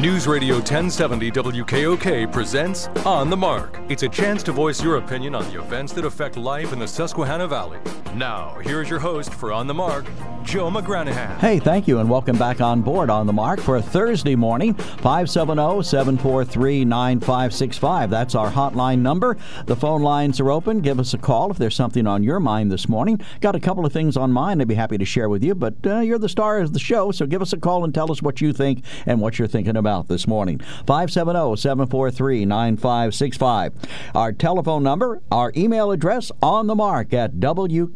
News Radio 1070 WKOK presents On the Mark. It's a chance to voice your opinion on the events that affect life in the Susquehanna Valley. Now, here's your host for On the Mark, Joe McGranaghan. Hey, thank you, and welcome back on board On the Mark for a Thursday morning, 570 743 9565. That's our hotline number. The phone lines are open. Give us a call if there's something on your mind this morning. Got a couple of things on mine I'd be happy to share with you, but uh, you're the star of the show, so give us a call and tell us what you think and what you're thinking about this morning. 570 743 9565. Our telephone number, our email address on the mark at WKOK.com.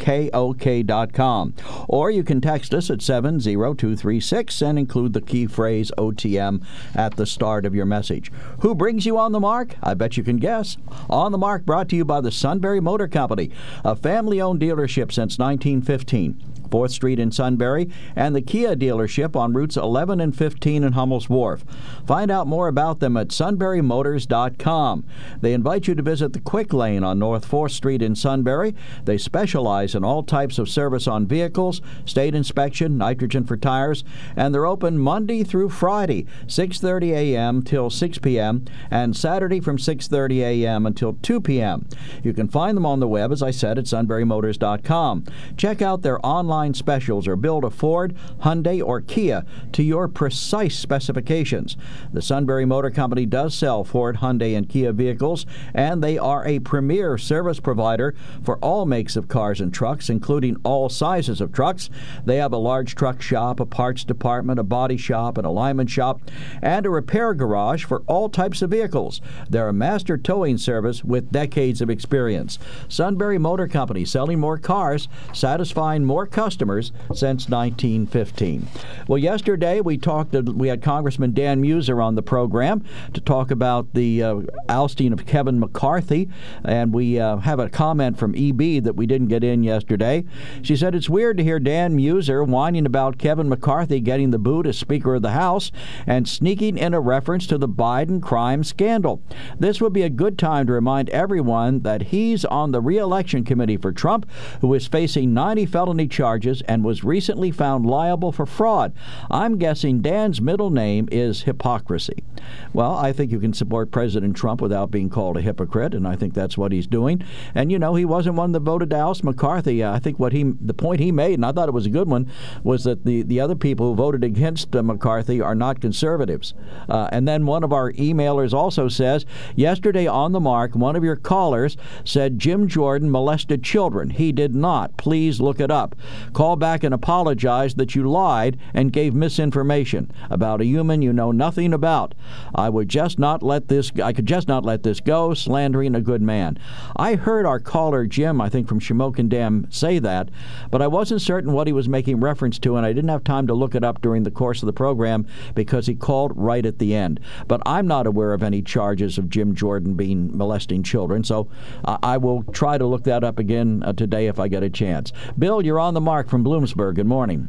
Or you can text us at 70236 and include the key phrase OTM at the start of your message. Who brings you on the mark? I bet you can guess. On the mark brought to you by the Sunbury Motor Company, a family owned dealership since 1915. 4th Street in Sunbury, and the Kia dealership on routes 11 and 15 in Hummel's Wharf. Find out more about them at sunburymotors.com. They invite you to visit the Quick Lane on North 4th Street in Sunbury. They specialize in all types of service on vehicles, state inspection, nitrogen for tires, and they're open Monday through Friday, 6:30 a.m. till 6 p.m. and Saturday from 6:30 a.m. until 2 p.m. You can find them on the web as I said at sunburymotors.com. Check out their online specials or build a Ford, Hyundai, or Kia to your precise specifications. The Sunbury Motor Company does sell Ford, Hyundai, and Kia vehicles, and they are a premier service provider for all makes of cars and trucks, including all sizes of trucks. They have a large truck shop, a parts department, a body shop, an alignment shop, and a repair garage for all types of vehicles. They're a master towing service with decades of experience. Sunbury Motor Company selling more cars, satisfying more customers customers since 1915. Well, yesterday we talked. We had Congressman Dan Meuser on the program to talk about the uh, ousting of Kevin McCarthy, and we uh, have a comment from EB that we didn't get in yesterday. She said it's weird to hear Dan Meuser whining about Kevin McCarthy getting the boot as Speaker of the House and sneaking in a reference to the Biden crime scandal. This would be a good time to remind everyone that he's on the reelection committee for Trump, who is facing 90 felony charges charges and was recently found liable for fraud. I'm guessing Dan's middle name is hypocrisy. Well, I think you can support President Trump without being called a hypocrite, and I think that's what he's doing. And you know, he wasn't one that voted to oust McCarthy. I think what he, the point he made, and I thought it was a good one, was that the the other people who voted against uh, McCarthy are not conservatives. Uh, and then one of our emailers also says, yesterday on the mark, one of your callers said Jim Jordan molested children. He did not. Please look it up. Call back and apologize that you lied and gave misinformation about a human you know nothing about. I would just not let this I could just not let this go, slandering a good man. I heard our caller Jim, I think from Shamokin Dam, say that, but I wasn't certain what he was making reference to, and I didn't have time to look it up during the course of the program because he called right at the end. But I'm not aware of any charges of Jim Jordan being molesting children, so I will try to look that up again uh, today if I get a chance. Bill, you're on the mark from Bloomsburg. Good morning.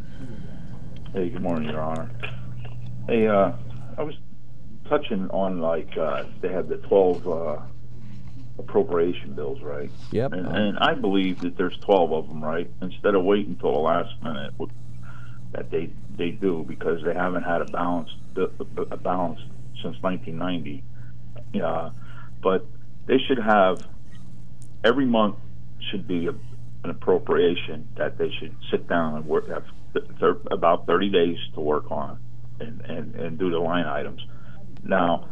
Hey, good morning, Your Honor. Hey, uh, I was touching on like uh, they had the twelve uh, appropriation bills, right? Yep. And, and, I believe that there's twelve of them, right? Instead of waiting until the last minute, that they they do because they haven't had a balance a balance since 1990. Yeah, but they should have every month should be a an appropriation that they should sit down and work have th- about 30 days to work on and, and, and do the line items. Now,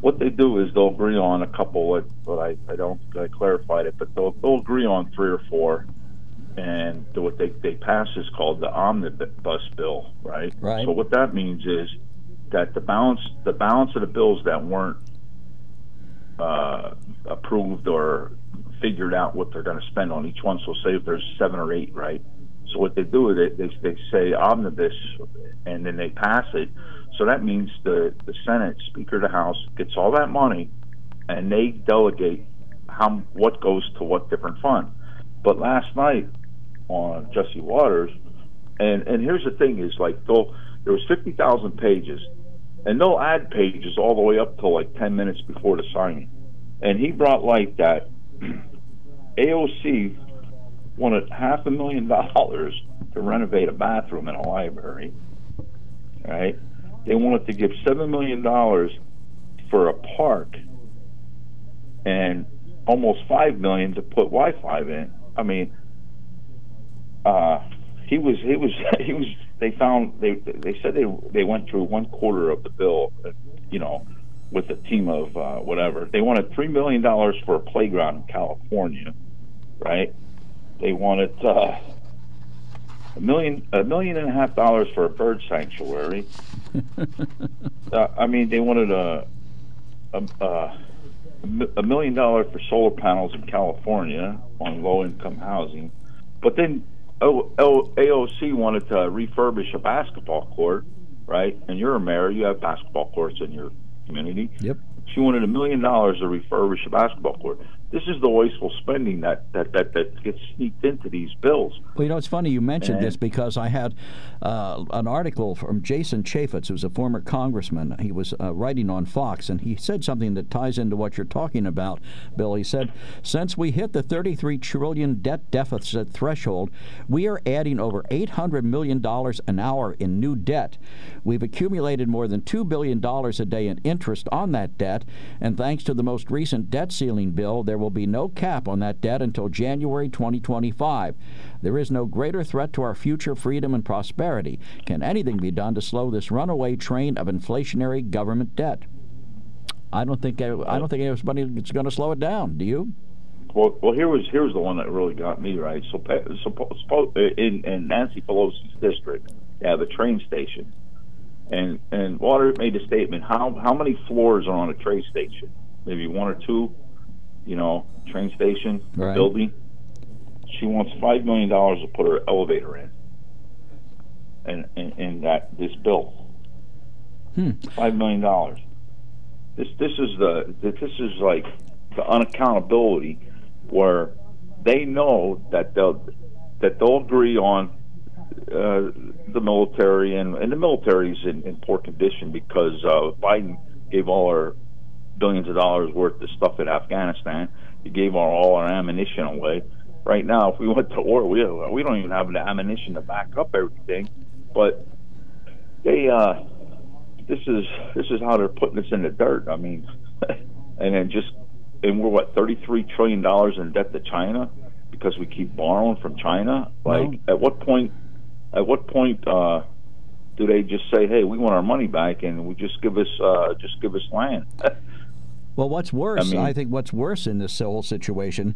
what they do is they'll agree on a couple, but I, I don't I clarified it, but they'll, they'll agree on three or four, and what they, they pass is called the omnibus bill, right? Right. So what that means is that the balance the balance of the bills that weren't uh, approved or figured out what they're going to spend on each one. So say if there's seven or eight, right? So what they do is they, they, say omnibus, and then they pass it. So that means the, the Senate, Speaker of the House, gets all that money, and they delegate how what goes to what different fund. But last night on Jesse Watters, and and here's the thing: is like though there was fifty thousand pages, and no ad pages all the way up to like ten minutes before the signing, and he brought light that AOC wanted half a million dollars to renovate a bathroom in a library. Right? They wanted to give seven million dollars for a park and almost five million to put Wi-Fi in. I mean, uh, he was he was he was. They found they they said they they went through one quarter of the bill, you know, with a team of uh, whatever. They wanted three million dollars for a playground in California, right? They wanted uh, a million a million and a half dollars for a bird sanctuary. uh, I mean, they wanted a a, a a million dollars for solar panels in California on low income housing, but then AOC wanted to refurbish a basketball court, right? And you're a mayor, you have basketball courts in your community. Yep. She wanted a million dollars to refurbish a basketball court this is the wasteful spending that, that, that, that gets sneaked into these bills. Well, you know, it's funny you mentioned and, this because I had uh, an article from Jason Chaffetz, who's a former congressman. He was uh, writing on Fox, and he said something that ties into what you're talking about, Bill. He said, Since we hit the 33 trillion debt deficit threshold, we are adding over $800 million an hour in new debt. We've accumulated more than $2 billion a day in interest on that debt, and thanks to the most recent debt ceiling bill, there will be no cap on that debt until January 2025. There is no greater threat to our future freedom and prosperity. Can anything be done to slow this runaway train of inflationary government debt? I don't think I don't think anybody's going to slow it down. Do you? Well, well, here was here was the one that really got me right. So, so in, in Nancy Pelosi's district, they have a train station, and and Water made a statement. How how many floors are on a train station? Maybe one or two you know, train station right. building. She wants five million dollars to put her elevator in, and in, in that this bill. Hmm. Five million dollars. This this is the this is like the unaccountability where they know that they'll that they'll agree on uh, the military and, and the military is in, in poor condition because uh, Biden gave all our billions of dollars worth of stuff in Afghanistan. He gave our, all our ammunition away. Right now, if we went to war, we we don't even have the ammunition to back up everything. But they, uh, this is this is how they're putting us in the dirt. I mean, and then just and we're what thirty three trillion dollars in debt to China because we keep borrowing from China. Like, no. at what point? At what point? uh do they just say, "Hey, we want our money back," and we just give us uh, just give us land? Well, what's worse, I, mean, I, think what's worse in this whole situation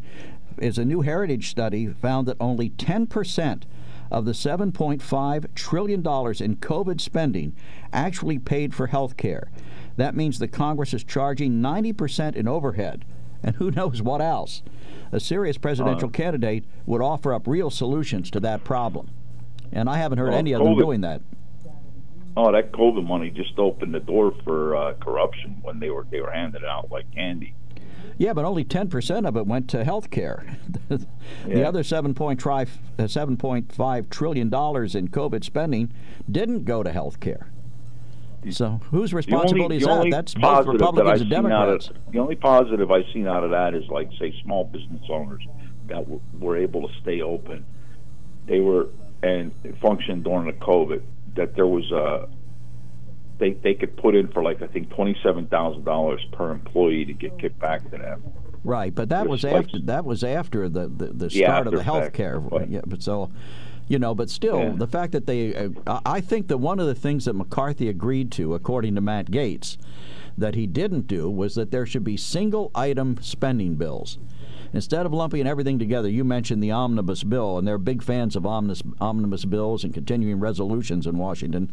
is a new heritage study found that only 10% of the $7.5 trillion in COVID spending actually paid for health care. That means the Congress is charging 90% in overhead. And who knows what else? A serious presidential uh, candidate would offer up real solutions to that problem. And I haven't heard well, any of them doing that oh, that COVID money just opened the door for uh, corruption when they were they were handed out like candy. Yeah, but only 10% of it went to health care. the yeah. other 7.5 $7.5 trillion in COVID spending didn't go to health care. So whose responsibility only, is that? That's both Republicans that and Democrats. Of, the only positive I've seen out of that is like, say, small business owners that were able to stay open. They were and functioned during the COVID that there was a they they could put in for like I think twenty seven thousand dollars per employee to get kicked back to them. Right, but that was after that was after the the, the start yeah, of the health care. Yeah, but so you know, but still, yeah. the fact that they, uh, I think that one of the things that McCarthy agreed to, according to Matt Gaetz, that he didn't do was that there should be single item spending bills. Instead of lumping everything together, you mentioned the omnibus bill, and they're big fans of omnibus, omnibus bills and continuing resolutions in Washington,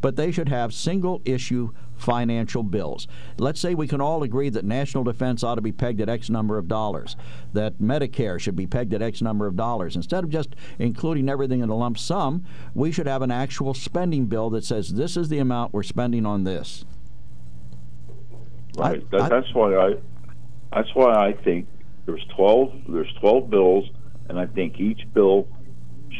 but they should have single issue financial bills. Let's say we can all agree that national defense ought to be pegged at X number of dollars, that Medicare should be pegged at X number of dollars. Instead of just including everything in a lump sum, we should have an actual spending bill that says this is the amount we're spending on this. Right. I, that, I, that's why I. That's why I think there's 12 there's 12 bills, and I think each bill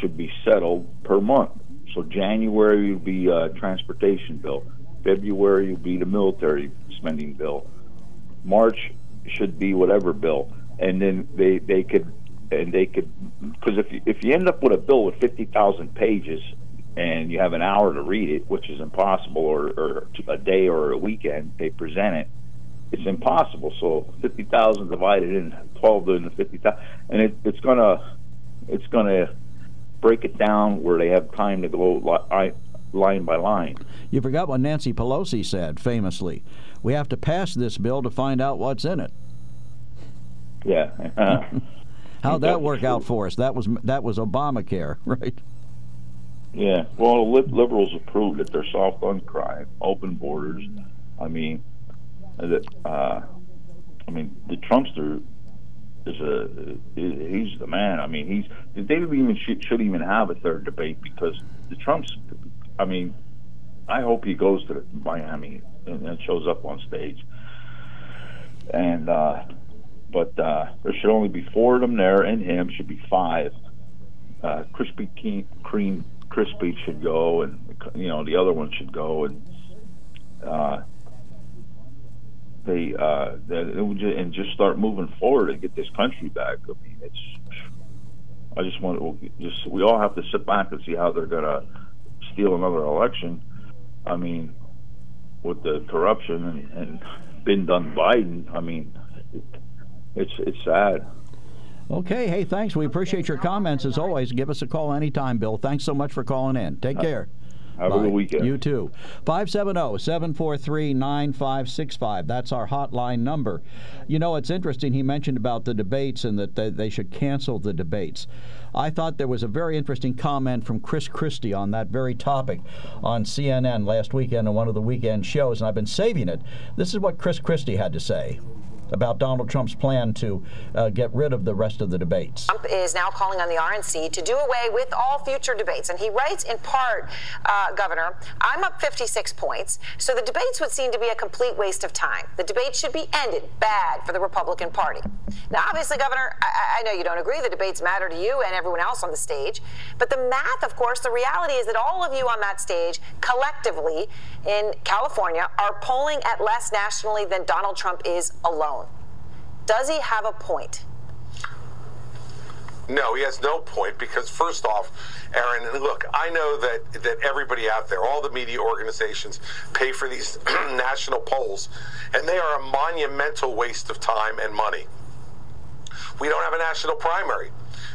should be settled per month. So January would be a transportation bill. February would be the military spending bill. March should be whatever bill, and then they they could and they could because if you, if you end up with a bill with fifty thousand pages and you have an hour to read it, which is impossible, or, or a day or a weekend they present it, it's impossible. So fifty thousand divided in twelve fifty thousand, and it, it's gonna it's gonna break it down where they have time to go li- line by line. You forgot what Nancy Pelosi said famously. We have to pass this bill to find out what's in it. Yeah. How'd that work out for us? That was that was Obamacare, right? Yeah. Well, liberals have proved that they're soft on crime, open borders. I mean, that uh, I mean, the Trumpster is a he's the man. I mean, he's they even should, should even have a third debate because the Trumps. I mean, I hope he goes to Miami and, and shows up on stage. And uh, but uh, there should only be four of them there, and him should be five. Uh, Krispy Kreme Crispy should go, and you know the other one should go, and uh, they uh, they, and just start moving forward and get this country back. I mean, it's. I just want to just we all have to sit back and see how they're gonna steal another election. I mean, with the corruption and, and been done Biden. I mean, it's it's sad. Okay, hey, thanks. We appreciate your comments as always. Give us a call anytime, Bill. Thanks so much for calling in. Take care. Have Bye. a good weekend. You too. 570 743 9565. That's our hotline number. You know, it's interesting. He mentioned about the debates and that they should cancel the debates. I thought there was a very interesting comment from Chris Christie on that very topic on CNN last weekend on one of the weekend shows, and I've been saving it. This is what Chris Christie had to say about Donald Trump's plan to uh, get rid of the rest of the debates. Trump is now calling on the RNC to do away with all future debates. And he writes in part, uh, Governor, I'm up 56 points, so the debates would seem to be a complete waste of time. The debates should be ended. Bad for the Republican Party. Now, obviously, Governor, I, I know you don't agree. The debates matter to you and everyone else on the stage. But the math, of course, the reality is that all of you on that stage collectively in California are polling at less nationally than Donald Trump is alone. Does he have a point? No, he has no point because first off, Aaron, look, I know that that everybody out there, all the media organizations pay for these national polls, and they are a monumental waste of time and money. We don't have a national primary.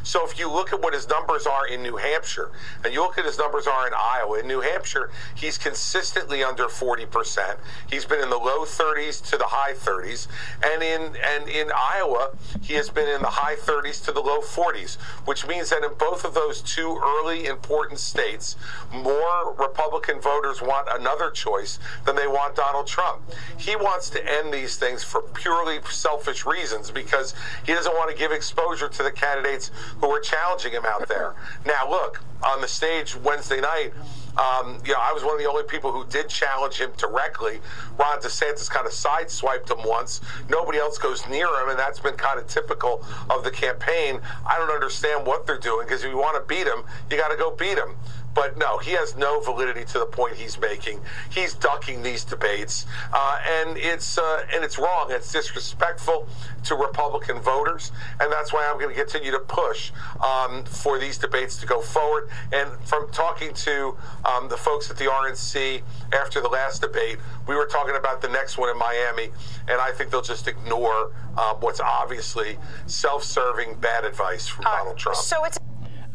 So if you look at what his numbers are in New Hampshire, and you look at his numbers are in Iowa, in New Hampshire, he's consistently under 40%. He's been in the low 30s to the high 30s, and in and in Iowa, he has been in the high 30s to the low 40s, which means that in both of those two early important states, more Republican voters want another choice than they want Donald Trump. He wants to end these things for purely selfish reasons because he doesn't want to give exposure to the candidates who were challenging him out there. Now, look, on the stage Wednesday night, um, you know, I was one of the only people who did challenge him directly. Ron DeSantis kind of sideswiped him once. Nobody else goes near him, and that's been kind of typical of the campaign. I don't understand what they're doing because if you want to beat him, you got to go beat him. But no, he has no validity to the point he's making. He's ducking these debates, uh, and it's uh, and it's wrong. It's disrespectful to Republican voters, and that's why I'm going to continue to push um, for these debates to go forward. And from talking to um, the folks at the RNC after the last debate, we were talking about the next one in Miami, and I think they'll just ignore um, what's obviously self-serving bad advice from Donald Trump. So it's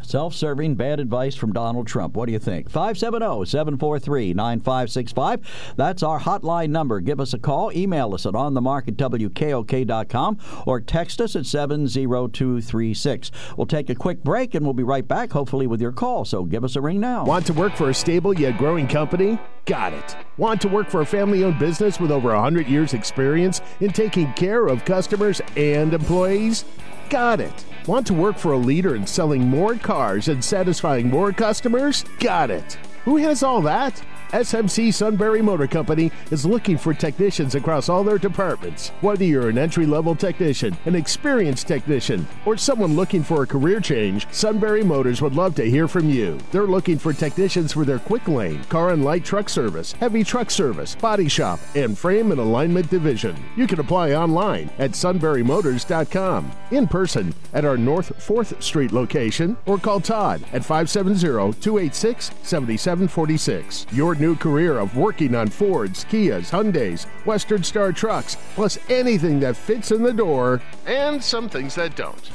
Self serving bad advice from Donald Trump. What do you think? 570 743 9565. That's our hotline number. Give us a call. Email us at onthemark at WKOK.com or text us at 70236. We'll take a quick break and we'll be right back, hopefully, with your call. So give us a ring now. Want to work for a stable yet growing company? Got it. Want to work for a family owned business with over 100 years' experience in taking care of customers and employees? Got it. Want to work for a leader in selling more cars and satisfying more customers? Got it. Who has all that? SMC Sunbury Motor Company is looking for technicians across all their departments. Whether you're an entry level technician, an experienced technician, or someone looking for a career change, Sunbury Motors would love to hear from you. They're looking for technicians for their quick lane, car and light truck service, heavy truck service, body shop, and frame and alignment division. You can apply online at sunburymotors.com, in person at our North 4th Street location, or call Todd at 570 286 7746. Your new career of working on Fords, Kias, Hyundais, Western Star trucks, plus anything that fits in the door, and some things that don't.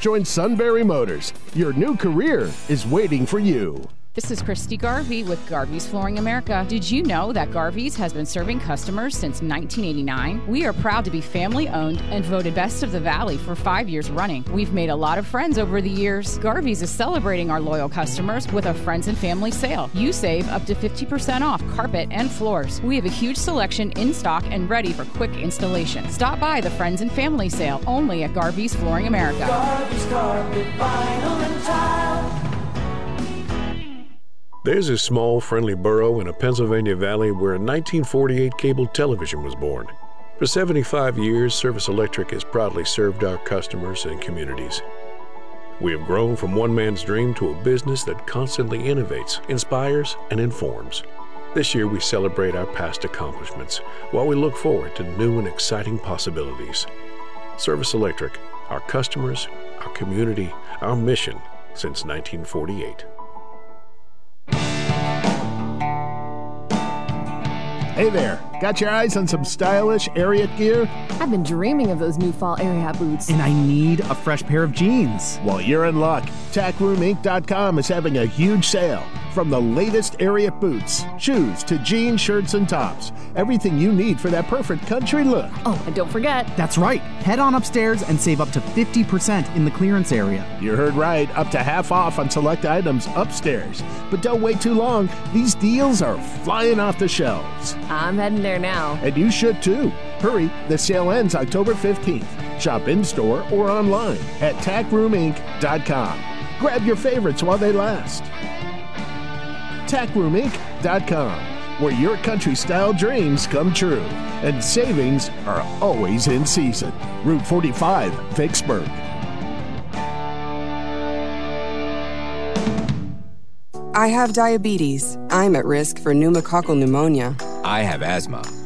Join Sunbury Motors. Your new career is waiting for you. This is Christy Garvey with Garvey's Flooring America. Did you know that Garvey's has been serving customers since 1989? We are proud to be family owned and voted Best of the Valley for five years running. We've made a lot of friends over the years. Garvey's is celebrating our loyal customers with a friends and family sale. You save up to 50% off carpet and floors. We have a huge selection in stock and ready for quick installation. Stop by the Friends and Family Sale only at Garvey's Flooring America. Garvey's Carpet, Vinyl, and Tile. There's a small, friendly borough in a Pennsylvania valley where in 1948 cable television was born. For 75 years, Service Electric has proudly served our customers and communities. We have grown from one man's dream to a business that constantly innovates, inspires, and informs. This year, we celebrate our past accomplishments while we look forward to new and exciting possibilities. Service Electric, our customers, our community, our mission since 1948. Hey there, got your eyes on some stylish Ariat gear? I've been dreaming of those new fall Ariat boots. And I need a fresh pair of jeans. Well, you're in luck. TackRoomInc.com is having a huge sale. From the latest Ariat boots, shoes, to jeans, shirts, and tops. Everything you need for that perfect country look. Oh, and don't forget. That's right. Head on upstairs and save up to 50% in the clearance area. You heard right, up to half off on select items upstairs. But don't wait too long. These deals are flying off the shelves. I'm heading there now. And you should too. Hurry, the sale ends October 15th. Shop in store or online at tackroominc.com. Grab your favorites while they last. TackRoomInc.com, where your country style dreams come true. And savings are always in season. Route 45, Vicksburg. I have diabetes. I'm at risk for pneumococcal pneumonia. I have asthma.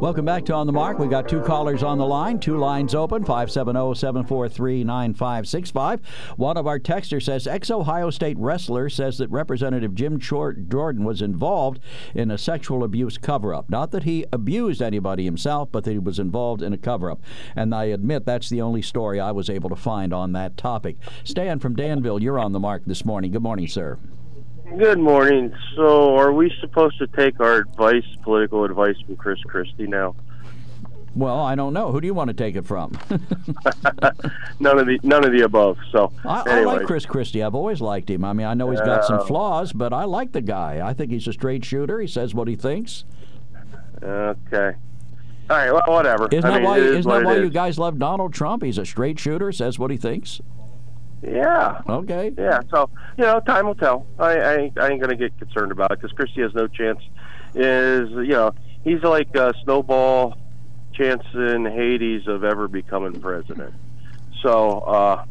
Welcome back to On the Mark. We've got two callers on the line, two lines open 570 743 9565. One of our texters says ex Ohio State wrestler says that Representative Jim Jordan was involved in a sexual abuse cover up. Not that he abused anybody himself, but that he was involved in a cover up. And I admit that's the only story I was able to find on that topic. Stan from Danville, you're on the mark this morning. Good morning, sir. Good morning. So, are we supposed to take our advice, political advice, from Chris Christie now? Well, I don't know. Who do you want to take it from? none of the none of the above. So I. I like Chris Christie. I've always liked him. I mean, I know he's got uh, some flaws, but I like the guy. I think he's a straight shooter. He says what he thinks. Okay. All right. Well, whatever. Isn't I that mean, why? Isn't that why is. you guys love Donald Trump? He's a straight shooter. Says what he thinks. Yeah. Okay. Yeah. So you know, time will tell. I I, I ain't gonna get concerned about it because Christie has no chance. Is you know he's like a snowball chance in Hades of ever becoming president. So uh,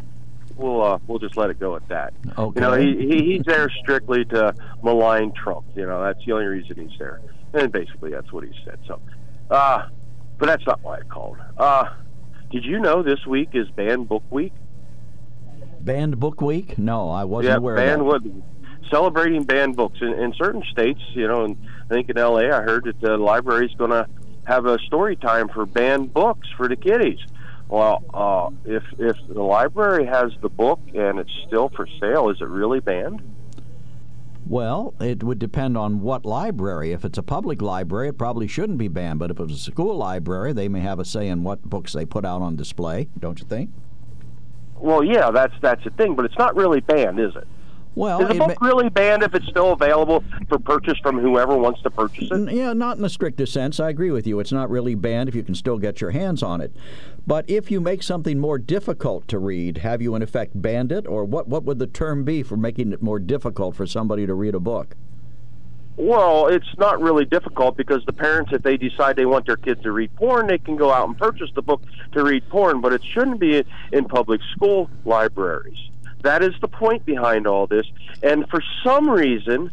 we'll uh, we'll just let it go at that. Okay. You know he, he he's there strictly to malign Trump. You know that's the only reason he's there, and basically that's what he said. So Uh, but that's not why I called. Uh, did you know this week is Banned Book Week? Banned Book Week? No, I wasn't yeah, aware banned of that. What, celebrating banned books in, in certain states. You know, and I think in L.A. I heard that the library's going to have a story time for banned books for the kiddies. Well, uh, if if the library has the book and it's still for sale, is it really banned? Well, it would depend on what library. If it's a public library, it probably shouldn't be banned. But if it's a school library, they may have a say in what books they put out on display, don't you think? Well, yeah, that's that's a thing, but it's not really banned, is it? Well, is a book ma- really banned if it's still available for purchase from whoever wants to purchase it? Yeah, not in the strictest sense. I agree with you. It's not really banned if you can still get your hands on it. But if you make something more difficult to read, have you in effect banned it? Or what, what would the term be for making it more difficult for somebody to read a book? Well, it's not really difficult because the parents, if they decide they want their kids to read porn, they can go out and purchase the book to read porn, but it shouldn't be in public school libraries. That is the point behind all this. And for some reason,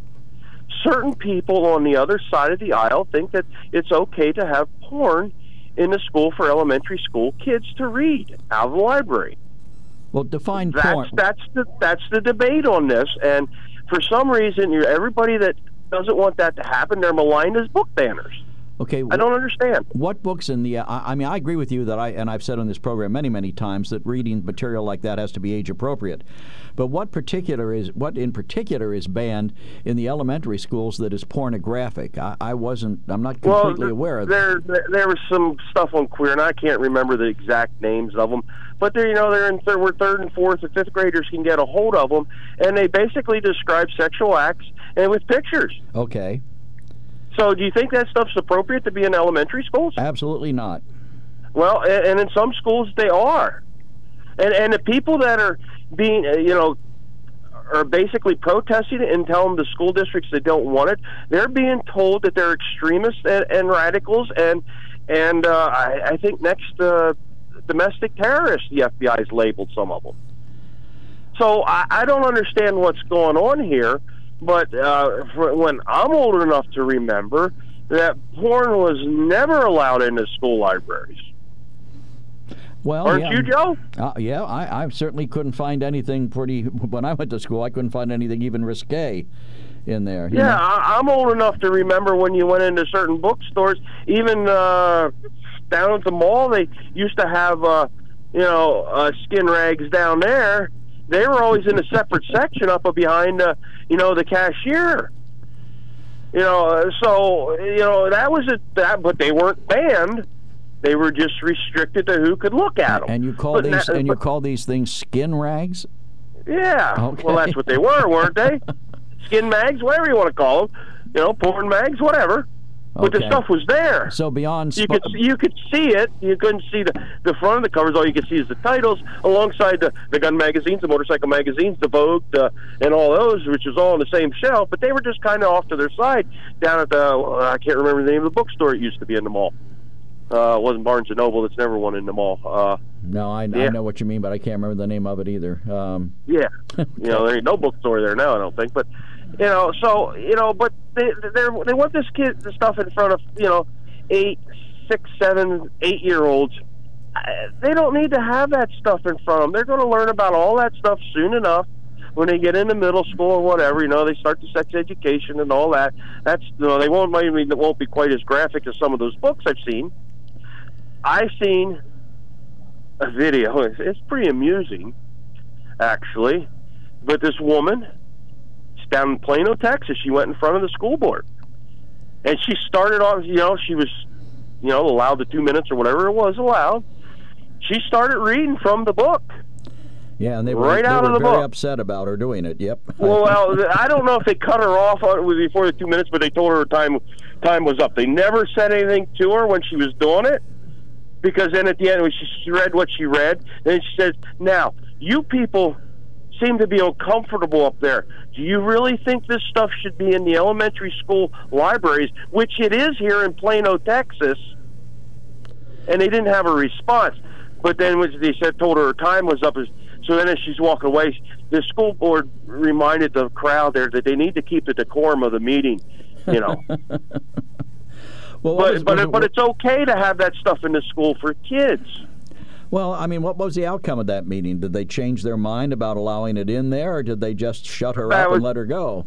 certain people on the other side of the aisle think that it's okay to have porn in the school for elementary school kids to read out of the library. Well, define That's porn. that's the that's the debate on this, and for some reason, everybody that doesn't want that to happen, they're maligned as book banners. Okay, I don't understand. What books in the? I, I mean, I agree with you that I and I've said on this program many, many times that reading material like that has to be age appropriate. But what particular is what in particular is banned in the elementary schools that is pornographic? I, I wasn't. I'm not completely well, aware of that. there, there there was some stuff on queer, and I can't remember the exact names of them. But they're you know they're in third, where third and fourth and fifth graders can get a hold of them, and they basically describe sexual acts and with pictures. Okay, So, do you think that stuff's appropriate to be in elementary schools? absolutely not. Well, and, and in some schools they are, and and the people that are being, uh, you know, are basically protesting and telling the school districts they don't want it. They're being told that they're extremists and, and radicals, and and uh, I, I think next uh, domestic terrorists, the FBI has labeled some of them. So I, I don't understand what's going on here. But uh, for, when I'm old enough to remember, that porn was never allowed into school libraries. Well, Aren't yeah. you, Joe? Uh, yeah, I, I certainly couldn't find anything pretty. When I went to school, I couldn't find anything even risque in there. Yeah, know? I, I'm old enough to remember when you went into certain bookstores, even uh, down at the mall, they used to have, uh, you know, uh, skin rags down there. They were always in a separate section up behind, uh, you know, the cashier. You know, so you know that was a that, but they weren't banned. They were just restricted to who could look at them. And you call But these na- and you but- call these things skin rags? Yeah. Okay. Well, that's what they were, weren't they? Skin mags, whatever you want to call them. You know, porn mags, whatever. But the stuff was there. So beyond You could you could see it. You couldn't see the the front of the covers. All you could see is the titles, alongside the the gun magazines, the motorcycle magazines, the Vogue, the, and all those, which was all on the same shelf. But they were just kind of off to their side down at the I can't remember the name of the bookstore it used to be in the mall. Uh, it wasn't Barnes and Noble. It's never one in the mall. Uh, No, I, I know what you mean, but I can't remember the name of it either. Um, Yeah, you know, there ain't no bookstore there now. I don't think, but you know, so you know, but they they want this kid the stuff in front of you know eight, six, seven, eight year olds. They don't need to have that stuff in front of them. They're going to learn about all that stuff soon enough when they get into middle school or whatever. You know, they start the sex education and all that. That's you know, they won't maybe it won't be quite as graphic as some of those books I've seen. I've seen a video. It's, pretty amusing, actually. But this woman, down in Plano, Texas. She went in front of the school board, and she started off. You know, she was, you know, allowed the two minutes or whatever it was allowed. She started reading from the book. yeah, and they were, Right they out were of the very book. upset about her doing it. Yep. Well, well, I don't know if they cut her off on- before the two minutes, but they told her her time time was up. They never said anything to her when she was doing it, because then at the end when she read what she read, then she says, "Now you people seem to be uncomfortable up there. Do you really think this stuff should be in the elementary school libraries, which it is here in Plano, Texas?" And they didn't have a response. But then when they said told her her time was up, so then as she's walking away, the school board reminded the crowd there that they need to keep the decorum of the meeting. You know, Well, but was- but it- but it's okay to have that stuff in the school for kids. Well, I mean, what was the outcome of that meeting? Did they change their mind about allowing it in there, or did they just shut her That up was- and let her go?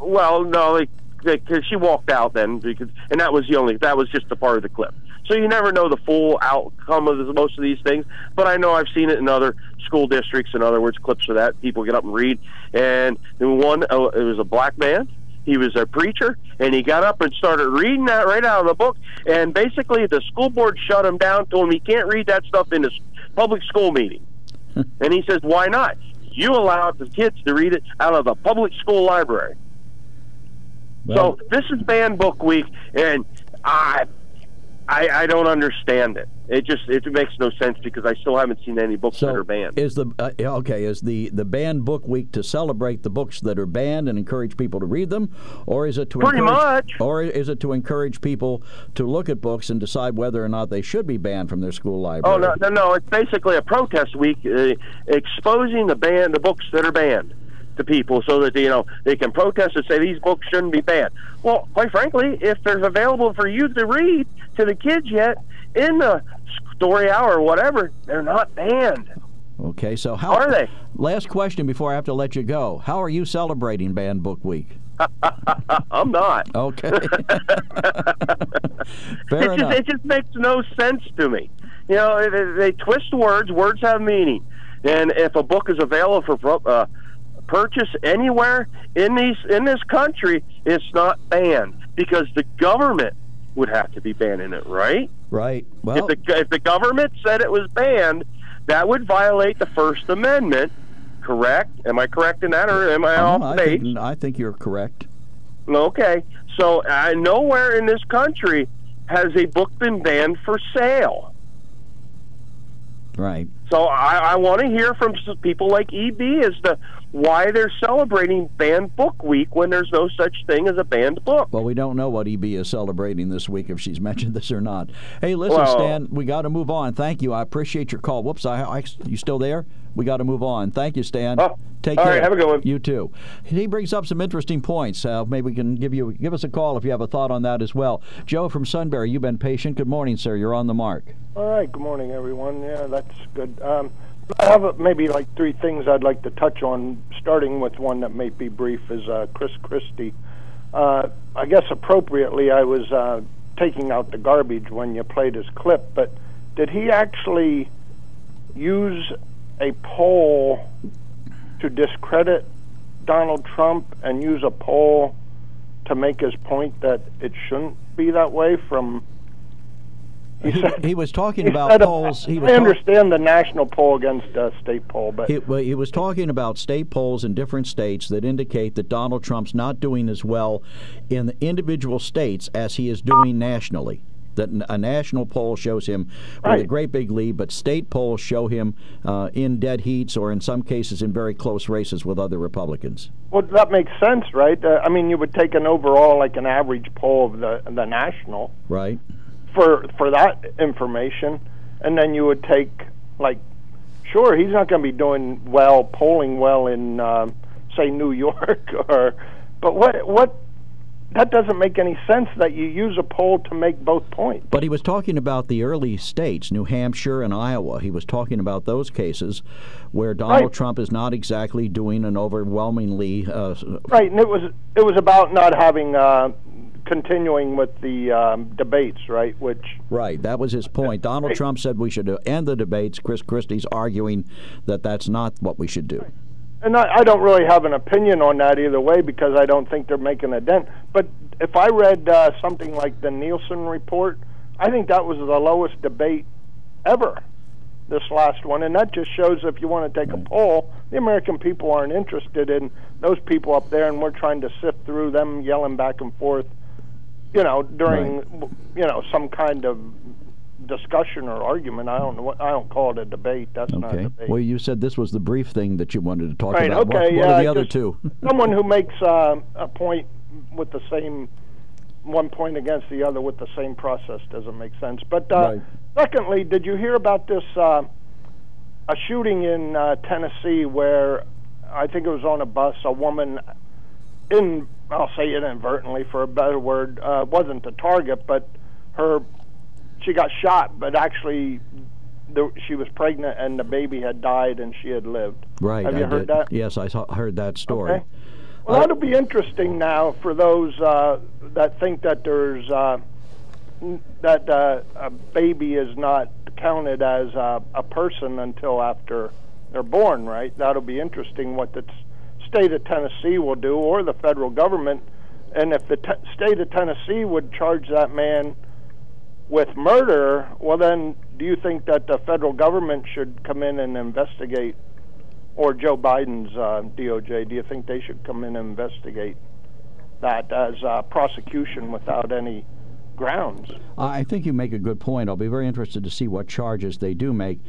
Well, no, because she walked out then, because and that was the only that was just a part of the clip. So you never know the full outcome of the, most of these things. But I know I've seen it in other school districts. In other words, clips of that people get up and read. And one, uh, it was a black man. He was a preacher, and he got up and started reading that right out of the book. And basically, the school board shut him down, told him he can't read that stuff in a s- public school meeting. and he says, "Why not? You allowed the kids to read it out of the public school library." so this is banned book week, and I, I, I don't understand it. It just it makes no sense because I still haven't seen any books that are banned. Is the uh, okay? Is the the banned book week to celebrate the books that are banned and encourage people to read them, or is it to Pretty encourage, much. or is it to encourage people to look at books and decide whether or not they should be banned from their school library? Oh no, no, no! It's basically a protest week, uh, exposing the ban, the books that are banned to people, so that you know they can protest and say these books shouldn't be banned. Well, quite frankly, if they're available for you to read to the kids yet in the story hour or whatever, they're not banned. Okay, so how Are they? Last question before I have to let you go. How are you celebrating Banned Book Week? I'm not. Okay. Fair it enough. just, it just makes no sense to me. You know, they, they twist words. Words have meaning, and if a book is available for uh, purchase anywhere in these in this country, it's not banned because the government would have to be banning it, right? Right. Well, if the if the government said it was banned, that would violate the First Amendment. Correct? Am I correct in that, or am I off I base? think, I think you're correct. Okay, so uh, nowhere in this country has a book been banned for sale. Right. So I, I want to hear from people like EB as to why they're celebrating Banned Book Week when there's no such thing as a banned book. Well, we don't know what EB is celebrating this week, if she's mentioned this or not. Hey, listen, Well- Stan, we got to move on. Thank you. I appreciate your call. Whoops, I, I you still there? We got to move on. Thank you, Stan. Take all care. right, have a good one. You too. He brings up some interesting points. Uh, maybe we can give you give us a call if you have a thought on that as well. Joe from Sunbury, you've been patient. Good morning, sir. You're on the mark. All right. Good morning, everyone. Yeah, that's good. Um, I have maybe like three things I'd like to touch on, starting with one that may be brief, is uh, Chris Christie. Uh, I guess appropriately, I was uh, taking out the garbage when you played his clip, but did he actually use a poll to discredit Donald Trump and use a poll to make his point that it shouldn't be that way from He, he was talking he about said polls. He was I talk- understand the national poll against uh, state poll, but He, well, he was talking about state polls in different states that indicate that Donald Trump's not doing as well in the individual states as he is doing nationally. That a national poll shows him with a great big lead, but state polls show him uh, in dead heats or in some cases in very close races with other Republicans. well, that makes sense, right? Uh, I mean, you would take an overall, like an average poll of the the national Right? For for that information, and then you would take like, sure, he's not going to be doing well, polling well in um, say New York or, but what what that doesn't make any sense that you use a poll to make both points. But he was talking about the early states, New Hampshire and Iowa. He was talking about those cases where Donald Right. Trump is not exactly doing an overwhelmingly uh, Right, and it was it was about not having uh, continuing with the um, debates, right? Which Right, that was his point. Donald Trump said we should uh, end the debates. Chris Christie's arguing that that's not what we should do. And I, I don't really have an opinion on that either way because I don't think they're making a dent. But if I read uh, something like the Nielsen report, I think that was the lowest debate ever, this last one. And that just shows if you want to take a poll, the American people aren't interested in those people up there, and we're trying to sift through them yelling back and forth, you know, during, you know, some kind of discussion or argument. I don't know. What, I don't call it a debate. That's not a Okay. debate. Well, you said this was the brief thing that you wanted to talk Right. about. Okay. what, yeah. are the other two? someone who makes uh, a point with the same one point against the other with the same process doesn't make sense. But uh, Right. secondly, did you hear about this uh, a shooting in uh, Tennessee where I think it was on a bus, a woman in I'll say inadvertently for a better word uh, wasn't the target, but her she got shot, but actually the, she was pregnant and the baby had died and she had lived. Right. Have you I heard did. that? Yes, I saw, heard that story. Okay. Well, that'll be interesting now for those uh, that think that there's uh, that uh, a baby is not counted as uh, a person until after they're born. Right. That'll be interesting what the t- state of Tennessee will do, or the federal government. And if the state of Tennessee would charge that man with murder, well, then do you think that the federal government should come in and investigate, or Joe Biden's uh, DOJ? Do you think they should come in and investigate that as uh, prosecution without any grounds? I think you make a good point. I'll be very interested to see what charges they do make.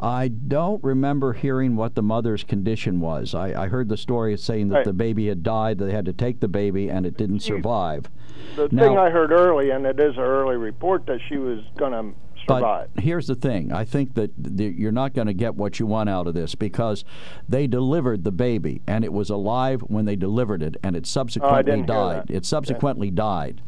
I don't remember hearing what the mother's condition was. I, I heard the story saying that Right. the baby had died, they had to take the baby, and it didn't survive. The Now- thing I heard early, and it is an early report, that she was going to survive. But here's the thing: I think that the, you're not going to get what you want out of this because they delivered the baby, and it was alive when they delivered it, and it oh, subsequently Oh, died. It subsequently died.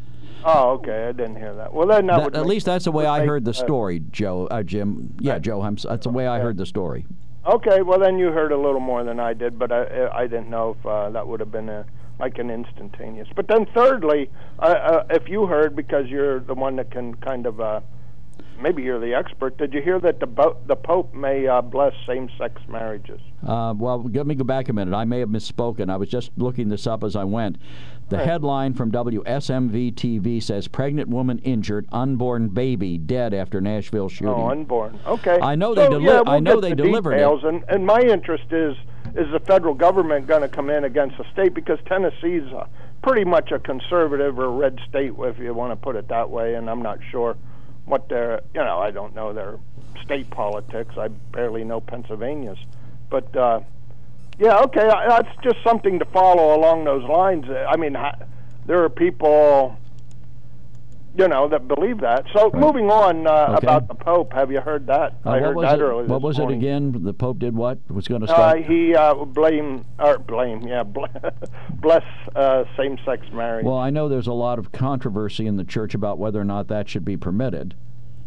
Oh, okay. I didn't hear that. Well, then that That- at least that's the way I make, heard the story, Joe. Uh, Jim. Yeah, Joe. I'm, that's the way I heard the story. Okay, well then you heard a little more than I did, but I I didn't know if uh, that would have been a like an instantaneous. But then thirdly, uh, uh, if you heard because you're the one that can kind of uh, maybe you're the expert. Did you hear that the bo- the Pope may uh, bless same-sex marriages? Uh, well, let me go back a minute. I may have misspoken. I was just looking this up as I went. The Right. headline from WSMV TV says Pregnant woman injured, unborn baby dead after Nashville shooting. Oh, unborn. Okay. I know So, they deli- yeah, we'll I know they the delivered details, it. And, and my interest is is the federal government going to come in against the state because Tennessee's uh, pretty much a conservative or red state, if you want to put it that way. And I'm not sure what their you know I don't know their state politics. I barely know Pennsylvania's, but. uh yeah, okay. I- That's just something to follow along those lines. I mean, there are people, you know, that believe that. So, moving on uh, Okay. about the Pope, have you heard that? Uh, I heard that it? earlier. What was it again? The Pope did what? Was going to Uh, he uh, blame or blame, yeah, bl- bless uh, same-sex marriage. well, I know there's a lot of controversy in the church about whether or not that should be permitted.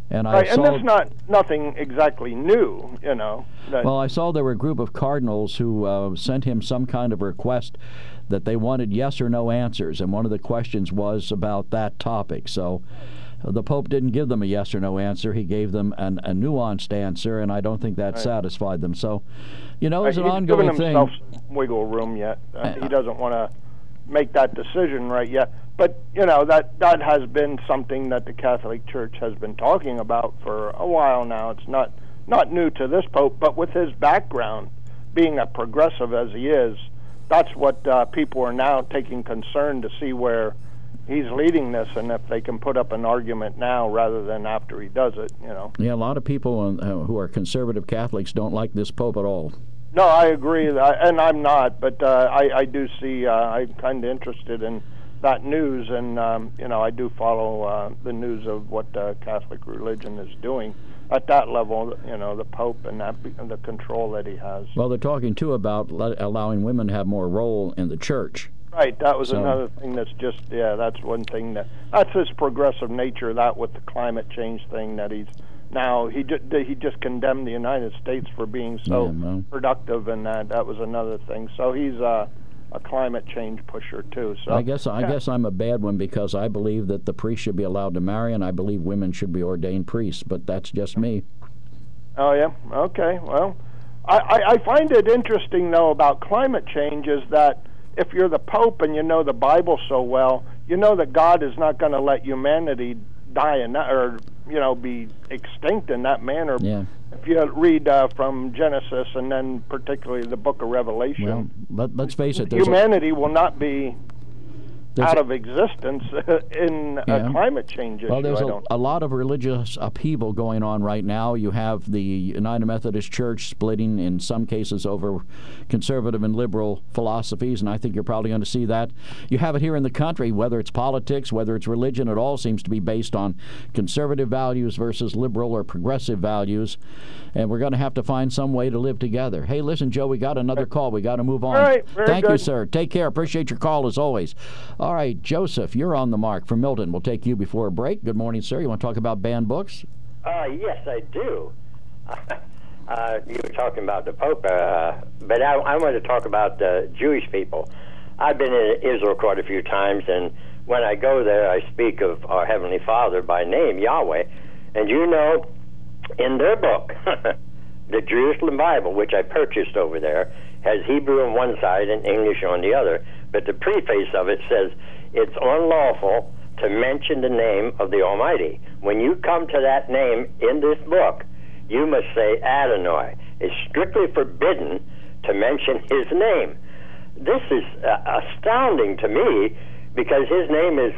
And I right, saw and that's not nothing exactly new, you know. Well, I saw there were a group of cardinals who uh, sent him some kind of request that they wanted yes or no answers, and one of the questions was about that topic. So uh, the Pope didn't give them a yes or no answer. He gave them an, a nuanced answer, and I don't think that Right. satisfied them. So, you know, it's Uh, an he's ongoing given thing. himself wiggle room yet. Uh, he doesn't want to make that decision right yet. But you know that that has been something that the Catholic Church has been talking about for a while now. It's not not new to this pope, but with his background, being a progressive as he is, that's what uh, people are now taking concern to see where he's leading this, and if they can put up an argument now rather than after he does it. You know. Yeah, a lot of people uh, who are conservative Catholics don't like this Pope at all. No, I agree, and I'm not, but uh, I, I do see. Uh, I'm kind of interested in that news, and um, you know, I do follow uh, the news of what uh, Catholic religion is doing at that level. You know, the Pope and that and the control that he has. Well, they're talking too about le- allowing women to have more role in the church. Right, that was So- another thing that's just yeah, that's one thing that that's his progressive nature. That with the climate change thing that he's now he just he just condemned the United States for being so Yeah, productive, and that that was another thing. So he's uh, a climate change pusher too. So I guess I yeah. guess I'm a bad one because I believe that the priests should be allowed to marry, and I believe women should be ordained priests. But that's just me. Oh yeah. Okay. Well, I, I, I find it interesting though about climate change is that if you're the Pope and you know the Bible so well, you know that God is not going to let humanity die in or you know be extinct in that manner. Yeah. If you read uh, from Genesis and then particularly the Book of Revelation, Well, let, let's face it. There's a, humanity will not be There's out a- of existence in Yeah. a climate change issue. well, there's a, a lot of religious upheaval going on right now. You have the United Methodist Church splitting in some cases over conservative and liberal philosophies, and I think you're probably going to see that. You have it here in the country, whether it's politics, whether it's religion, it all seems to be based on conservative values versus liberal or progressive values, and we're going to have to find some way to live together. Hey, listen, Joe, we got another call. We got to move on. All right, very Thank you, sir. Take care. Appreciate your call as always. All right, Joseph, you're on the mark for Milton. We'll take you before a break. Good morning, sir. You want to talk about banned books? Uh, yes, I do. Uh, you were talking about the Pope, uh, but I, I want to talk about the Jewish people. I've been in Israel quite a few times, and when I go there, I speak of our Heavenly Father by name, Yahweh. And you know, in their book, the Jerusalem Bible, which I purchased over there, has Hebrew on one side and English on the other. But the preface of it says it's unlawful to mention the name of the Almighty. When you come to that name in this book, you must say Adonai. It's strictly forbidden to mention his name. This is uh, astounding to me because his name is,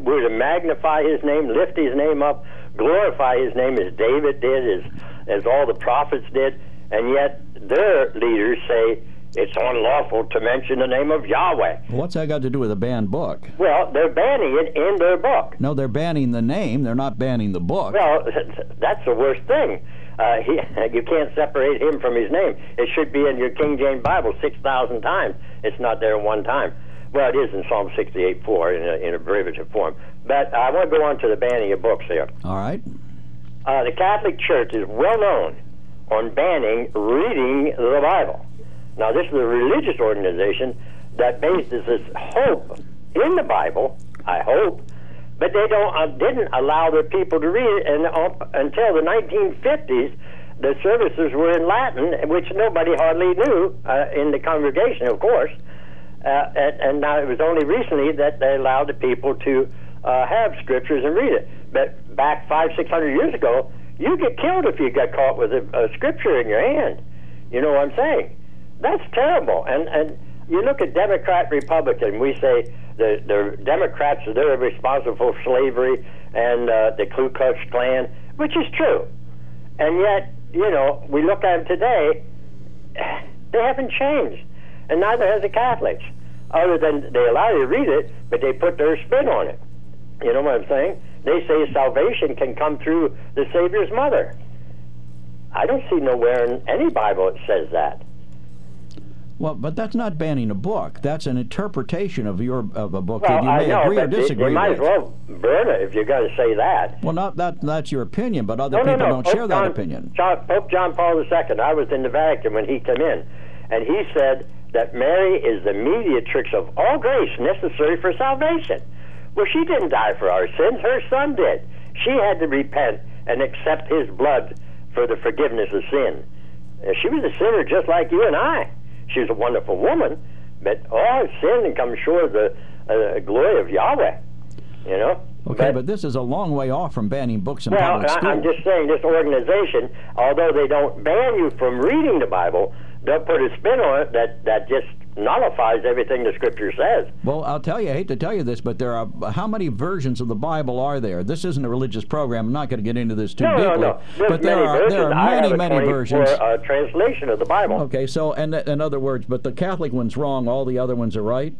we're to magnify his name, lift his name up, glorify his name as David did, as, as all the prophets did, and yet their leaders say it's unlawful to mention the name of Yahweh. What's that got to do with a banned book? Well, they're banning it in their book. No, they're banning the name. They're not banning the book. Well, that's the worst thing. Uh, he, you can't separate him from his name. It should be in your King James Bible 6,000 times. It's not there one time. Well, it is in Psalm 68 4 in, a, in abbreviative form. But I want to go on to the banning of books here. All right. Uh, the Catholic Church is well known on banning reading the Bible. Now, this is a religious organization that bases its hope in the Bible, I hope, but they don't uh, didn't allow their people to read it and, uh, until the 1950s. The services were in Latin, which nobody hardly knew uh, in the congregation, of course. Uh, and, and, now it was only recently that they allowed the people to uh, have scriptures and read it. But back five, six hundred years ago, you get killed if you got caught with a, a scripture in your hand. You know what I'm saying? That's terrible. And and you look at Democrat, Republican. We say the the Democrats they're responsible for slavery and uh, the Ku Klux Klan, which is true. And yet, you know, we look at them today. They haven't changed, and neither has the Catholics. Other than they allow you to read it, but they put their spin on it. You know what I'm saying? They say salvation can come through the Savior's mother. I don't see nowhere in any Bible it says that. Well, but that's not banning a book. That's an interpretation of your of a book well, that you may know, agree or disagree you, you might with. as well burn it if you're going to say that. Well, not that that's your opinion, but other no, people no, no. don't Pope share that John, opinion. John, Pope John Paul II. I was in the Vatican when he came in, and he said that Mary is the mediatrix of all grace necessary for salvation. Well, she didn't die for our sins; her son did. She had to repent and accept his blood for the forgiveness of sin. She was a sinner just like you and I. She was a wonderful woman, but all sin and come short of the uh, glory of Yahweh. You know. Okay, but, this is a long way off from banning books in Well, public schools. I'm just saying this organization, although they don't ban you from reading the Bible, they'll put a spin on it that, that just nullifies everything the Scripture says. Well, I'll tell you, I hate to tell you this, but there are how many versions of the Bible are there? This isn't a religious program. I'm not going to get into this too no, deeply. no, no. There's But there are versions. there are many many 24, versions. Uh, translation of the Bible. Okay, so and in other words, but the Catholic one's wrong. All the other ones are right.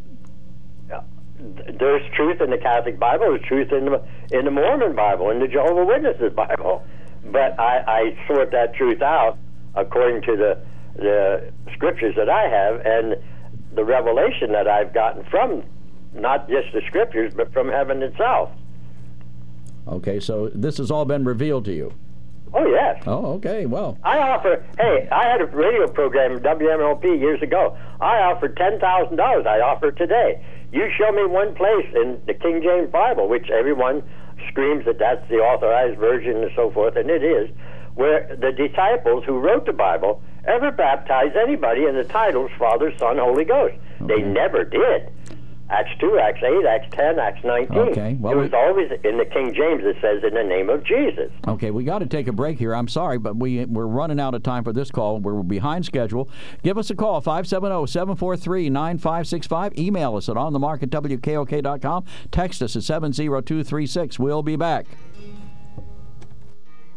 There's truth in the Catholic Bible. There's truth in the in the Mormon Bible, in the Jehovah Witnesses Bible. But I, I sort that truth out according to the the scriptures that I have and the revelation that I've gotten from not just the scriptures, but from heaven itself. Okay, so this has all been revealed to you. Oh yes. Oh, okay. Well, I offer. Hey, I had a radio program, WMLP, years ago. I offered ten thousand dollars. I offer today. You show me one place in the King James Bible, which everyone screams that that's the authorized version and so forth, and it is, where the disciples who wrote the Bible ever baptized anybody in the titles Father, Son, Holy Ghost. They never did. Acts 2, Acts 8, Acts 10, Acts 19. Okay, well, it was we- always in the King James it says in the name of Jesus. Okay, we got to take a break here. I'm sorry, but we we're running out of time for this call. We're behind schedule. Give us a call oh, 570-743-9565. Email us at onthemark at wkok.com. Text us at 70236. We'll be back.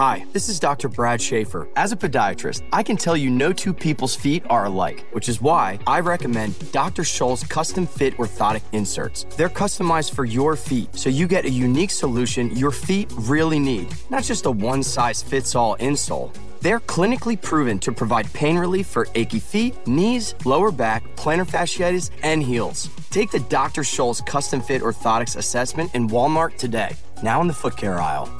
Hi, this is Dr. Brad Schaefer. As a podiatrist, I can tell you no two people's feet are alike, which is why I recommend Dr. Scholl's custom fit orthotic inserts. They're customized for your feet, so you get a unique solution your feet really need, not just a one size fits all insole. They're clinically proven to provide pain relief for achy feet, knees, lower back, plantar fasciitis, and heels. Take the Dr. Scholl's custom fit orthotics assessment in Walmart today, now in the foot care aisle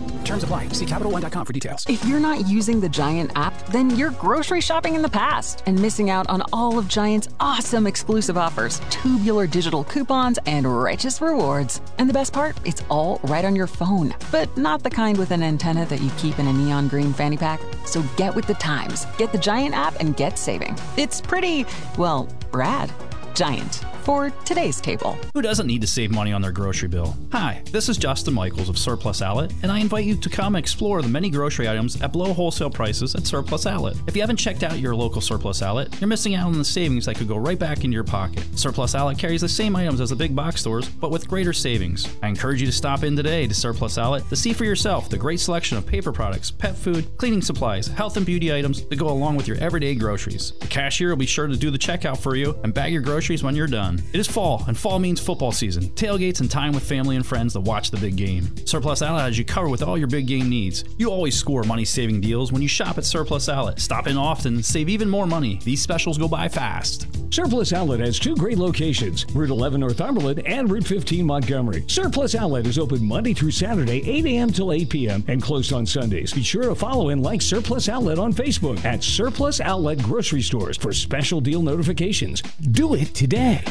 Terms apply. See CapitalOne.com for details. If you're not using the Giant app, then you're grocery shopping in the past and missing out on all of Giant's awesome exclusive offers, tubular digital coupons, and righteous rewards. And the best part, it's all right on your phone, but not the kind with an antenna that you keep in a neon green fanny pack. So get with the times. Get the Giant app and get saving. It's pretty, well, rad. Giant for today's table. Who doesn't need to save money on their grocery bill? Hi, this is Justin Michaels of Surplus Outlet, and I invite you to come explore the many grocery items at below wholesale prices at Surplus Outlet. If you haven't checked out your local Surplus Outlet, you're missing out on the savings that could go right back into your pocket. Surplus Outlet carries the same items as the big box stores, but with greater savings. I encourage you to stop in today to Surplus Outlet to see for yourself the great selection of paper products, pet food, cleaning supplies, health and beauty items that go along with your everyday groceries. The cashier will be sure to do the checkout for you and bag your groceries when you're done. It is fall, and fall means football season, tailgates, and time with family and friends to watch the big game. Surplus Outlet has you covered with all your big game needs. You always score money saving deals when you shop at Surplus Outlet. Stop in often save even more money. These specials go by fast. Surplus Outlet has two great locations Route 11 Northumberland and Route 15 Montgomery. Surplus Outlet is open Monday through Saturday, 8 a.m. till 8 p.m., and closed on Sundays. Be sure to follow and like Surplus Outlet on Facebook at Surplus Outlet Grocery Stores for special deal notifications. Do it today.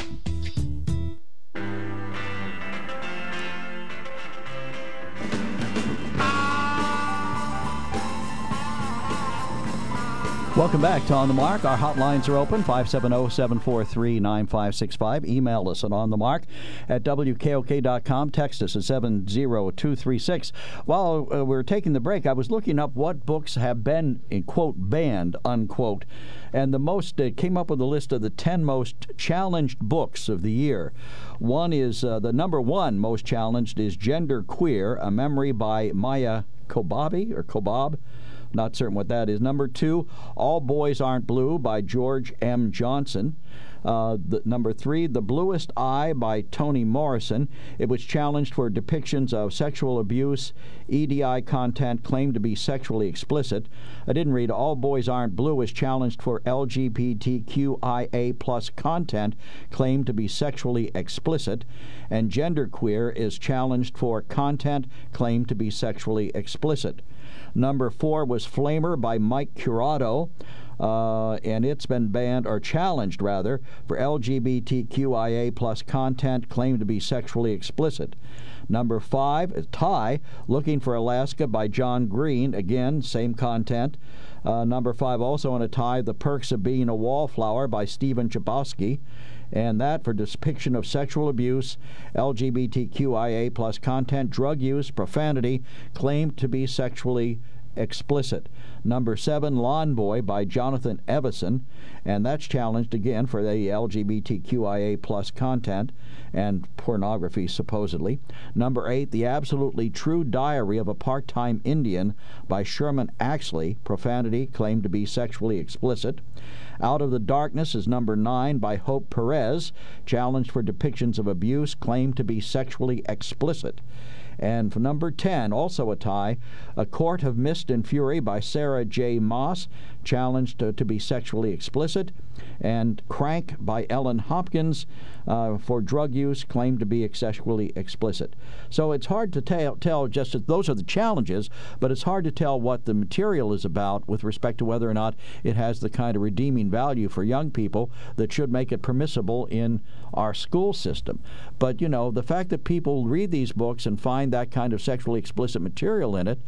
Welcome back to On the Mark. Our hotlines are open 570 743 9565. Email us at On the Mark at WKOK.com. Text us at 70236. While uh, we are taking the break, I was looking up what books have been, in quote, banned, unquote. And the most, uh, came up with a list of the 10 most challenged books of the year. One is, uh, the number one most challenged is Gender Queer, a memory by Maia Kobabe or Kobab. Not certain what that is. Number two, All Boys Aren't Blue by George M. Johnson. Uh, the, number three, The Bluest Eye by Toni Morrison. It was challenged for depictions of sexual abuse, EDI content claimed to be sexually explicit. I didn't read All Boys Aren't Blue is challenged for LGBTQIA plus content claimed to be sexually explicit. And Genderqueer is challenged for content claimed to be sexually explicit. Number four was Flamer by Mike Curato. Uh, and it's been banned or challenged rather for LGBTQIA plus content claimed to be sexually explicit. Number five is Tie, Looking for Alaska by John Green. Again, same content. Uh, number five, also in a tie, The Perks of Being a Wallflower by Stephen Chbosky and that for depiction of sexual abuse, LGBTQIA plus content, drug use, profanity, claimed to be sexually explicit. Number seven, Lawn Boy by Jonathan Evison, and that's challenged again for the LGBTQIA plus content and pornography, supposedly. Number eight, The Absolutely True Diary of a Part Time Indian by Sherman Alexie, profanity claimed to be sexually explicit. Out of the Darkness is number nine by Hope Perez, challenged for depictions of abuse claimed to be sexually explicit. And for number 10, also a tie, A Court of Mist and Fury by Sarah J. Maas, challenged to, to be sexually explicit. And Crank by Ellen Hopkins uh, for drug use, claimed to be sexually explicit. So it's hard to tell, tell just that those are the challenges, but it's hard to tell what the material is about with respect to whether or not it has the kind of redeeming value for young people that should make it permissible in our school system. But, you know, the fact that people read these books and find that kind of sexually explicit material in it,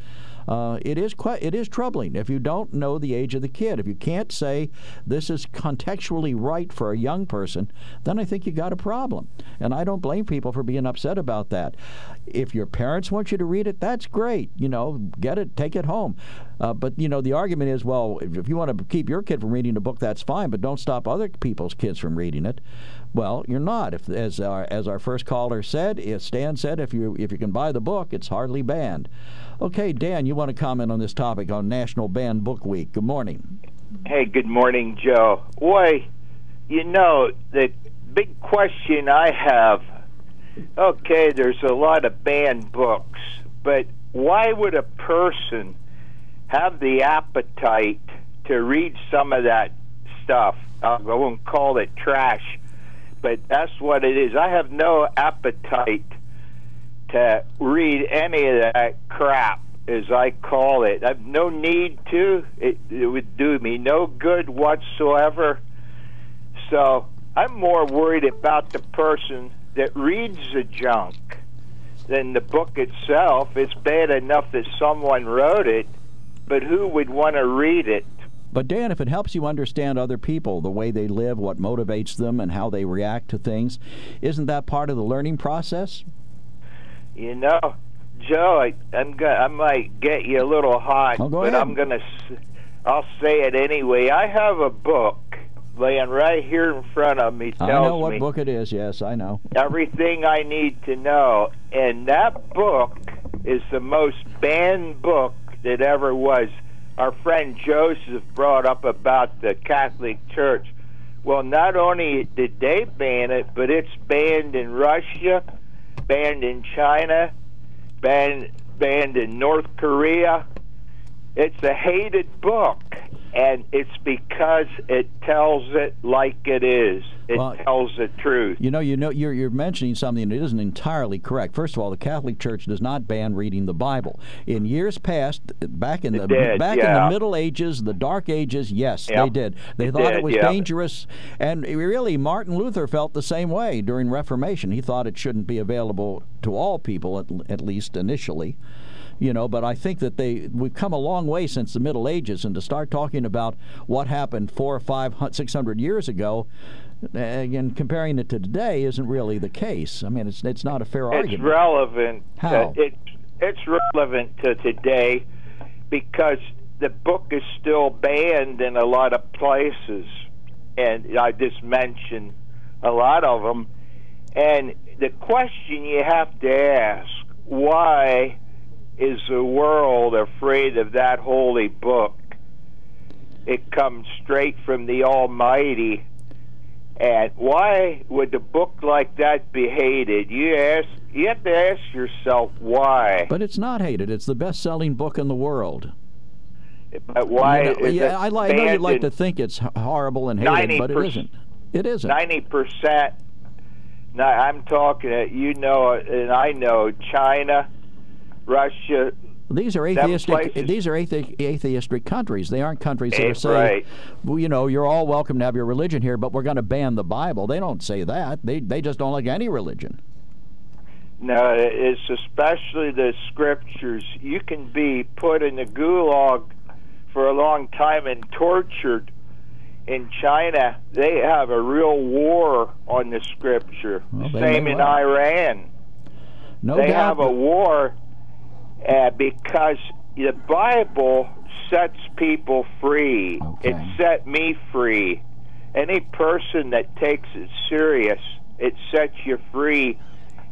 uh, it is quite it is troubling if you don't know the age of the kid. If you can't say this is contextually right for a young person, then I think you got a problem. And I don't blame people for being upset about that. If your parents want you to read it, that's great. You know, get it, take it home. Uh, but you know, the argument is, well, if, if you want to keep your kid from reading a book, that's fine, but don't stop other people's kids from reading it. Well, you're not. If, as our, as our first caller said, if Stan said, if you if you can buy the book, it's hardly banned. Okay, Dan, you want to comment on this topic on National Banned Book Week? Good morning. Hey, good morning, Joe. Boy, you know the big question I have. Okay, there's a lot of banned books, but why would a person have the appetite to read some of that stuff? I won't call it trash but that's what it is. I have no appetite to read any of that crap, as I call it. I have no need to. It, it would do me no good whatsoever. So I'm more worried about the person that reads the junk than the book itself. It's bad enough that someone wrote it, but who would want to read it? But Dan, if it helps you understand other people, the way they live, what motivates them, and how they react to things, isn't that part of the learning process? You know, Joe, I, I'm gonna, I might get you a little hot, oh, but ahead. I'm gonna, I'll say it anyway. I have a book laying right here in front of me. Tells I know what book it is. Yes, I know everything I need to know, and that book is the most banned book that ever was our friend Joseph brought up about the Catholic Church. Well, not only did they ban it, but it's banned in Russia, banned in China, banned banned in North Korea. It's a hated book, and it's because it tells it like it is. It well, tells the truth. You know, you know, you're you're mentioning something that isn't entirely correct. First of all, the Catholic Church does not ban reading the Bible. In years past, back in the did, back yeah. in the Middle Ages, the Dark Ages, yes, yep. they did. They it thought did, it was yep. dangerous, and really, Martin Luther felt the same way during Reformation. He thought it shouldn't be available to all people, at, at least initially you know but i think that they we've come a long way since the middle ages and to start talking about what happened four or five six hundred years ago Uh, again comparing it to today isn't really the case i mean it's it's not a fair it's argument relevant How? It's relevant to today because the book is still banned in a lot of places and i just mentioned a lot of them and the question you have to ask why is the world afraid of that holy book? It comes straight from the Almighty. And why would a book like that be hated? You ask you have to ask yourself why. But it's not hated. It's the best selling book in the world. But why you know, is yeah, I, I know you'd like to think it's horrible and hated, but it 90%. isn't. It isn't. Ninety percent. Now I'm talking. uh, You know, and I know China, Russia. These are atheistic. These are athe- atheistic countries. They aren't countries that are saying, right. well, you know, you're all welcome to have your religion here, but we're going to ban the Bible. They don't say that. They they just don't like any religion. No, it's especially the scriptures. You can be put in the gulag for a long time and tortured. In China, they have a real war on the scripture. Well, Same in well. Iran. No they doubt. have a war uh, because the Bible sets people free. It set me free. Any person that takes it serious, it sets you free.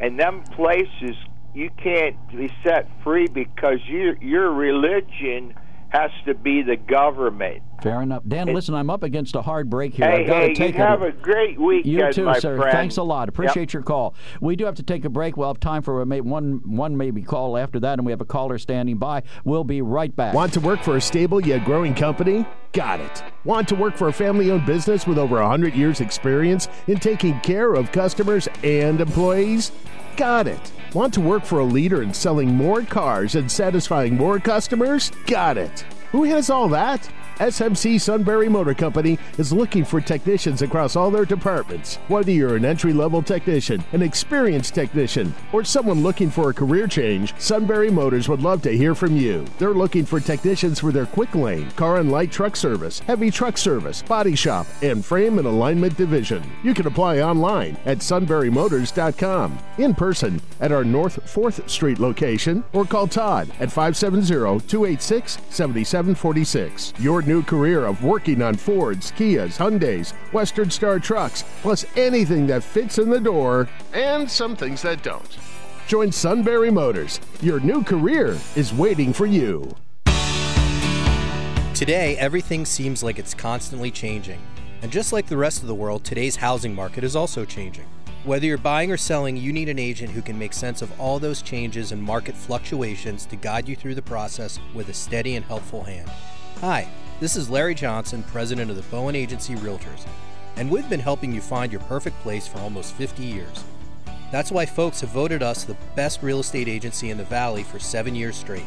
And them places you can't be set free because your your religion has to be the government. Fair enough. Dan, listen, I'm up against a hard break here. Hey, I've got hey, to take you it. have a great weekend, You too, my sir. friend. Thanks a lot. Appreciate Yep. your call. We do have to take a break. We'll have time for a one one maybe call after that, and we have a caller standing by. We'll be right back. Want to work for a stable yet growing company? Got it. Want to work for a family owned business with over 100 years' experience in taking care of customers and employees? Got it. Want to work for a leader in selling more cars and satisfying more customers? Got it. Who has all that? SMC Sunbury Motor Company is looking for technicians across all their departments. Whether you're an entry level technician, an experienced technician, or someone looking for a career change, Sunbury Motors would love to hear from you. They're looking for technicians for their quick lane, car and light truck service, heavy truck service, body shop, and frame and alignment division. You can apply online at sunburymotors.com, in person at our North 4th Street location, or call Todd at 570 286 7746. Your new career of working on Fords, Kias, Hyundais, Western Star trucks, plus anything that fits in the door, and some things that don't. Join Sunbury Motors. Your new career is waiting for you. Today, everything seems like it's constantly changing. And just like the rest of the world, today's housing market is also changing. Whether you're buying or selling, you need an agent who can make sense of all those changes and market fluctuations to guide you through the process with a steady and helpful hand. Hi, this is Larry Johnson, president of the Bowen Agency Realtors, and we've been helping you find your perfect place for almost 50 years. That's why folks have voted us the best real estate agency in the Valley for seven years straight.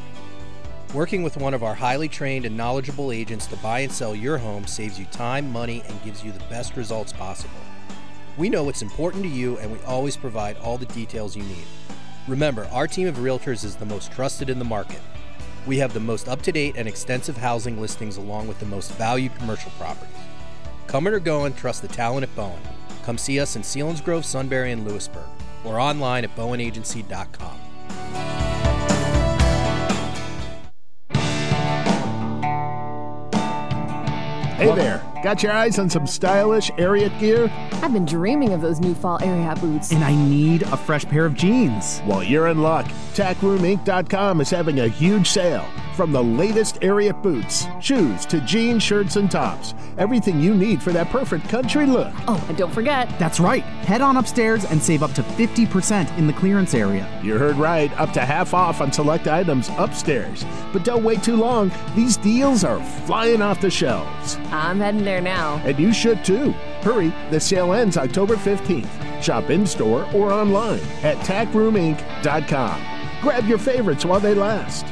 Working with one of our highly trained and knowledgeable agents to buy and sell your home saves you time, money, and gives you the best results possible. We know what's important to you, and we always provide all the details you need. Remember, our team of realtors is the most trusted in the market. We have the most up to date and extensive housing listings along with the most valued commercial properties. Coming or going, trust the talent at Bowen. Come see us in Selinsgrove, Sunbury, and Lewisburg, or online at bowenagency.com. Hey there. Got your eyes on some stylish Ariat gear? I've been dreaming of those new fall Ariat boots. And I need a fresh pair of jeans. Well, you're in luck. TackRoomInc.com is having a huge sale. From the latest Ariat boots, shoes, to jeans, shirts, and tops. Everything you need for that perfect country look. Oh, and don't forget. That's right. Head on upstairs and save up to 50% in the clearance area. You heard right, up to half off on select items upstairs. But don't wait too long. These deals are flying off the shelves. I'm heading there now. And you should too. Hurry, the sale ends October 15th. Shop in store or online at tackroominc.com. Grab your favorites while they last.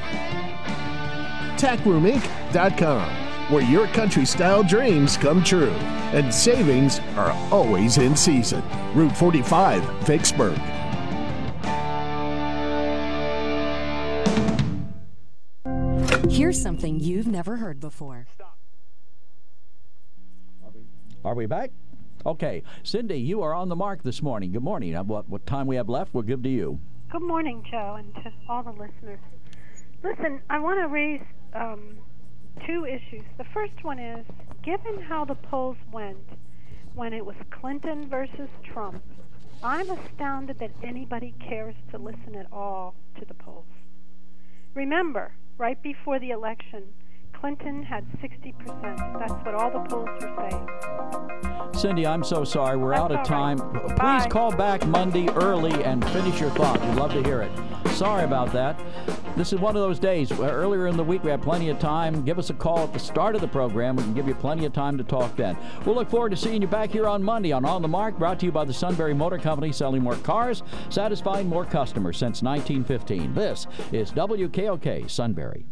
tackroominc.com, where your country style dreams come true. And savings are always in season. Route 45, Vicksburg. Here's something you've never heard before. Are we back? Okay, Cindy, you are on the mark this morning. Good morning. Uh, What, what time we have left, we'll give to you. Good morning, Joe, and to all the listeners. Listen, I want to raise um, two issues. The first one is given how the polls went when it was Clinton versus Trump, I'm astounded that anybody cares to listen at all to the polls. Remember, right before the election, Clinton had 60%. That's what all the polls were saying. Cindy, I'm so sorry. We're That's out of time. right. Please Bye. call back Monday early and finish your thought. We'd love to hear it. Sorry about that. This is one of those days. where Earlier in the week, we had plenty of time. Give us a call at the start of the program. We can give you plenty of time to talk then. We'll look forward to seeing you back here on Monday on On the Mark, brought to you by the Sunbury Motor Company, selling more cars, satisfying more customers since 1915. This is WKOK Sunbury.